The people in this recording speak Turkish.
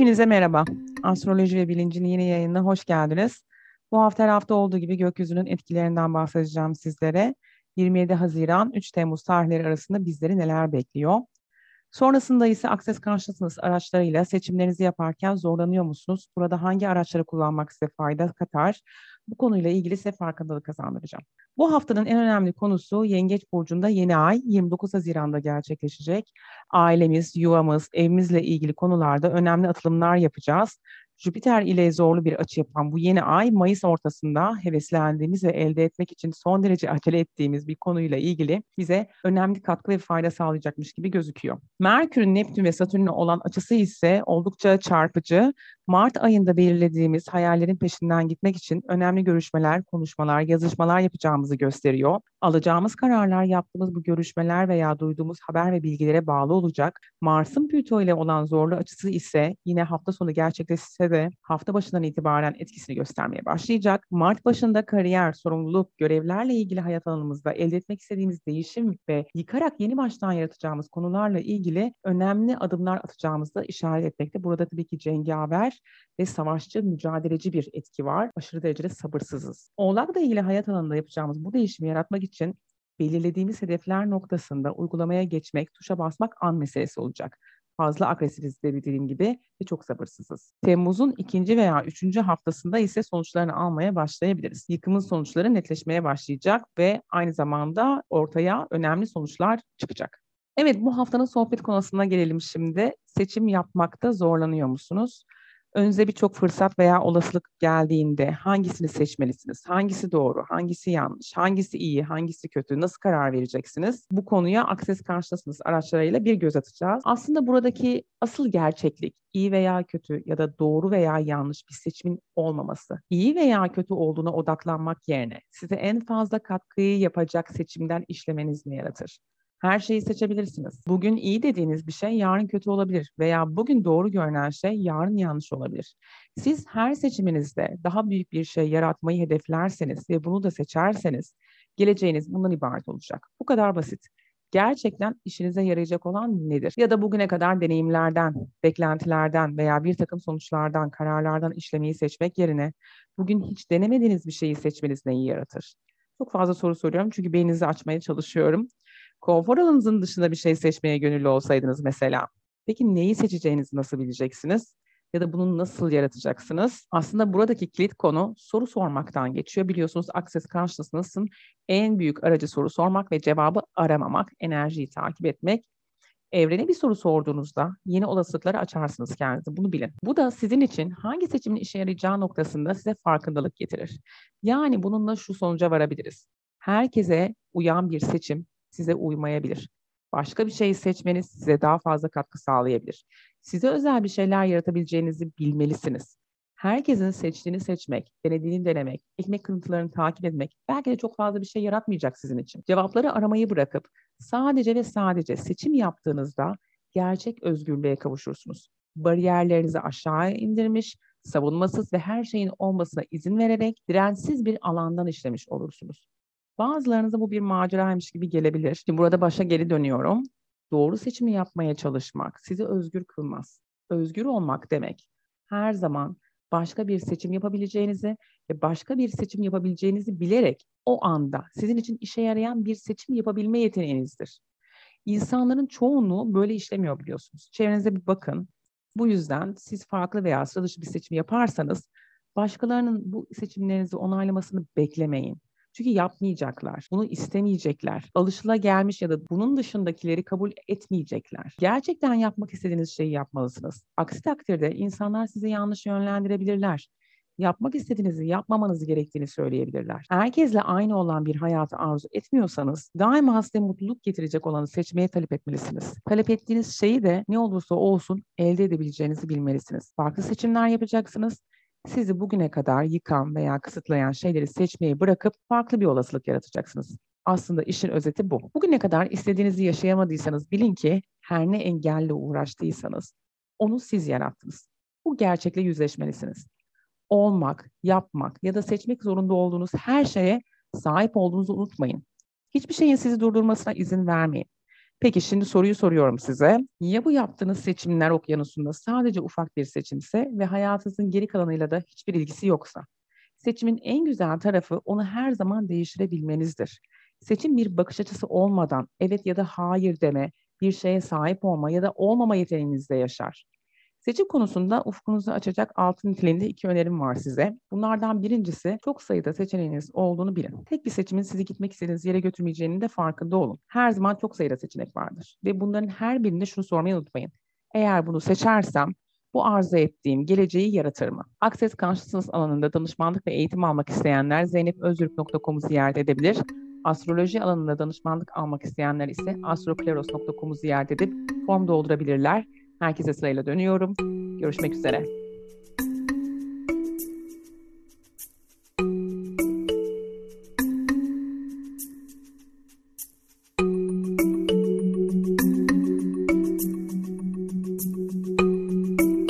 Hepinize merhaba. Astroloji ve bilincin yeni yayınına hoş geldiniz. Bu hafta her hafta olduğu gibi gökyüzünün etkilerinden bahsedeceğim sizlere. 27 Haziran 3 Temmuz tarihleri arasında bizleri neler bekliyor? Sonrasında ise Access Consciousness araçlarıyla seçimlerinizi yaparken zorlanıyor musunuz? Burada hangi araçları kullanmak size fayda katar? Bu konuyla ilgili size farkındalık kazandıracağım. Bu haftanın en önemli konusu Yengeç Burcu'nda yeni ay 29 Haziran'da gerçekleşecek. Ailemiz, yuvamız, evimizle ilgili konularda önemli atılımlar yapacağız. Jüpiter ile zorlu bir açı yapan bu yeni ay Mayıs ortasında heveslendiğimiz ve elde etmek için son derece acele ettiğimiz bir konuyla ilgili bize önemli katkı ve fayda sağlayacakmış gibi gözüküyor. Merkür'ün Neptün ve Satürn'ün olan açısı ise oldukça çarpıcı. Mart ayında belirlediğimiz hayallerin peşinden gitmek için önemli görüşmeler, konuşmalar, yazışmalar yapacağımızı gösteriyor. Alacağımız kararlar yaptığımız bu görüşmeler veya duyduğumuz haber ve bilgilere bağlı olacak. Mars'ın Plüto ile olan zorlu açısı ise yine hafta sonu gerçekleşse de hafta başından itibaren etkisini göstermeye başlayacak. Mart başında kariyer, sorumluluk, görevlerle ilgili hayat alanımızda elde etmek istediğimiz değişim ve yıkarak yeni baştan yaratacağımız konularla ilgili önemli adımlar atacağımızı işaret etmekte. Burada tabii ki cengaver ve savaşçı, mücadeleci bir etki var. Aşırı derecede sabırsızız. Oğlakla ilgili hayat alanında yapacağımız bu değişimi yaratmak için belirlediğimiz hedefler noktasında uygulamaya geçmek, tuşa basmak an meselesi olacak fazla agresifiz dediğim gibi ve çok sabırsızız. Temmuz'un ikinci veya üçüncü haftasında ise sonuçlarını almaya başlayabiliriz. Yıkımın sonuçları netleşmeye başlayacak ve aynı zamanda ortaya önemli sonuçlar çıkacak. Evet bu haftanın sohbet konusuna gelelim şimdi. Seçim yapmakta zorlanıyor musunuz? Önünüze birçok fırsat veya olasılık geldiğinde hangisini seçmelisiniz? Hangisi doğru, hangisi yanlış, hangisi iyi, hangisi kötü, nasıl karar vereceksiniz? Bu konuya Access Consciousness araçlarıyla bir göz atacağız. Aslında buradaki asıl gerçeklik iyi veya kötü ya da doğru veya yanlış bir seçimin olmaması. İyi veya kötü olduğuna odaklanmak yerine size en fazla katkıyı yapacak seçimden işlemeniz ne yaratır? Her şeyi seçebilirsiniz. Bugün iyi dediğiniz bir şey yarın kötü olabilir veya bugün doğru görünen şey yarın yanlış olabilir. Siz her seçiminizde daha büyük bir şey yaratmayı hedeflerseniz ve bunu da seçerseniz geleceğiniz bundan ibaret olacak. Bu kadar basit. Gerçekten işinize yarayacak olan nedir? Ya da bugüne kadar deneyimlerden, beklentilerden veya bir takım sonuçlardan, kararlardan işlemeyi seçmek yerine bugün hiç denemediğiniz bir şeyi seçmeniz neyi yaratır? Çok fazla soru soruyorum çünkü beyninizi açmaya çalışıyorum konfor alanınızın dışında bir şey seçmeye gönüllü olsaydınız mesela. Peki neyi seçeceğinizi nasıl bileceksiniz? Ya da bunu nasıl yaratacaksınız? Aslında buradaki kilit konu soru sormaktan geçiyor. Biliyorsunuz Access Consciousness'ın en büyük aracı soru sormak ve cevabı aramamak, enerjiyi takip etmek. Evrene bir soru sorduğunuzda yeni olasılıkları açarsınız kendinize. Bunu bilin. Bu da sizin için hangi seçimin işe yarayacağı noktasında size farkındalık getirir. Yani bununla şu sonuca varabiliriz. Herkese uyan bir seçim size uymayabilir. Başka bir şeyi seçmeniz size daha fazla katkı sağlayabilir. Size özel bir şeyler yaratabileceğinizi bilmelisiniz. Herkesin seçtiğini seçmek, denediğini denemek, ekmek kırıntılarını takip etmek belki de çok fazla bir şey yaratmayacak sizin için. Cevapları aramayı bırakıp sadece ve sadece seçim yaptığınızda gerçek özgürlüğe kavuşursunuz. Bariyerlerinizi aşağıya indirmiş, savunmasız ve her şeyin olmasına izin vererek dirençsiz bir alandan işlemiş olursunuz. Bazılarınıza bu bir maceraymış gibi gelebilir. Şimdi burada başa geri dönüyorum. Doğru seçimi yapmaya çalışmak sizi özgür kılmaz. Özgür olmak demek her zaman başka bir seçim yapabileceğinizi ve başka bir seçim yapabileceğinizi bilerek o anda sizin için işe yarayan bir seçim yapabilme yeteneğinizdir. İnsanların çoğunluğu böyle işlemiyor biliyorsunuz. Çevrenize bir bakın. Bu yüzden siz farklı veya sıra dışı bir seçim yaparsanız başkalarının bu seçimlerinizi onaylamasını beklemeyin. Çünkü yapmayacaklar. Bunu istemeyecekler. Alışıla gelmiş ya da bunun dışındakileri kabul etmeyecekler. Gerçekten yapmak istediğiniz şeyi yapmalısınız. Aksi takdirde insanlar sizi yanlış yönlendirebilirler yapmak istediğinizi yapmamanız gerektiğini söyleyebilirler. Herkesle aynı olan bir hayatı arzu etmiyorsanız daima size mutluluk getirecek olanı seçmeye talep etmelisiniz. Talep ettiğiniz şeyi de ne olursa olsun elde edebileceğinizi bilmelisiniz. Farklı seçimler yapacaksınız sizi bugüne kadar yıkan veya kısıtlayan şeyleri seçmeyi bırakıp farklı bir olasılık yaratacaksınız. Aslında işin özeti bu. Bugüne kadar istediğinizi yaşayamadıysanız bilin ki her ne engelle uğraştıysanız onu siz yarattınız. Bu gerçekle yüzleşmelisiniz. Olmak, yapmak ya da seçmek zorunda olduğunuz her şeye sahip olduğunuzu unutmayın. Hiçbir şeyin sizi durdurmasına izin vermeyin. Peki şimdi soruyu soruyorum size. Ya bu yaptığınız seçimler okyanusunda sadece ufak bir seçimse ve hayatınızın geri kalanıyla da hiçbir ilgisi yoksa? Seçimin en güzel tarafı onu her zaman değiştirebilmenizdir. Seçim bir bakış açısı olmadan evet ya da hayır deme, bir şeye sahip olma ya da olmama yeteneğinizde yaşar. Seçim konusunda ufkunuzu açacak altın niteliğinde iki önerim var size. Bunlardan birincisi çok sayıda seçeneğiniz olduğunu bilin. Tek bir seçimin sizi gitmek istediğiniz yere götürmeyeceğinin de farkında olun. Her zaman çok sayıda seçenek vardır. Ve bunların her birinde şunu sormayı unutmayın. Eğer bunu seçersem bu arzu ettiğim geleceği yaratır mı? Access Consciousness alanında danışmanlık ve eğitim almak isteyenler zeynepözürk.com'u ziyaret edebilir. Astroloji alanında danışmanlık almak isteyenler ise astrokleros.com'u ziyaret edip form doldurabilirler. Herkese sırayla dönüyorum. Görüşmek üzere.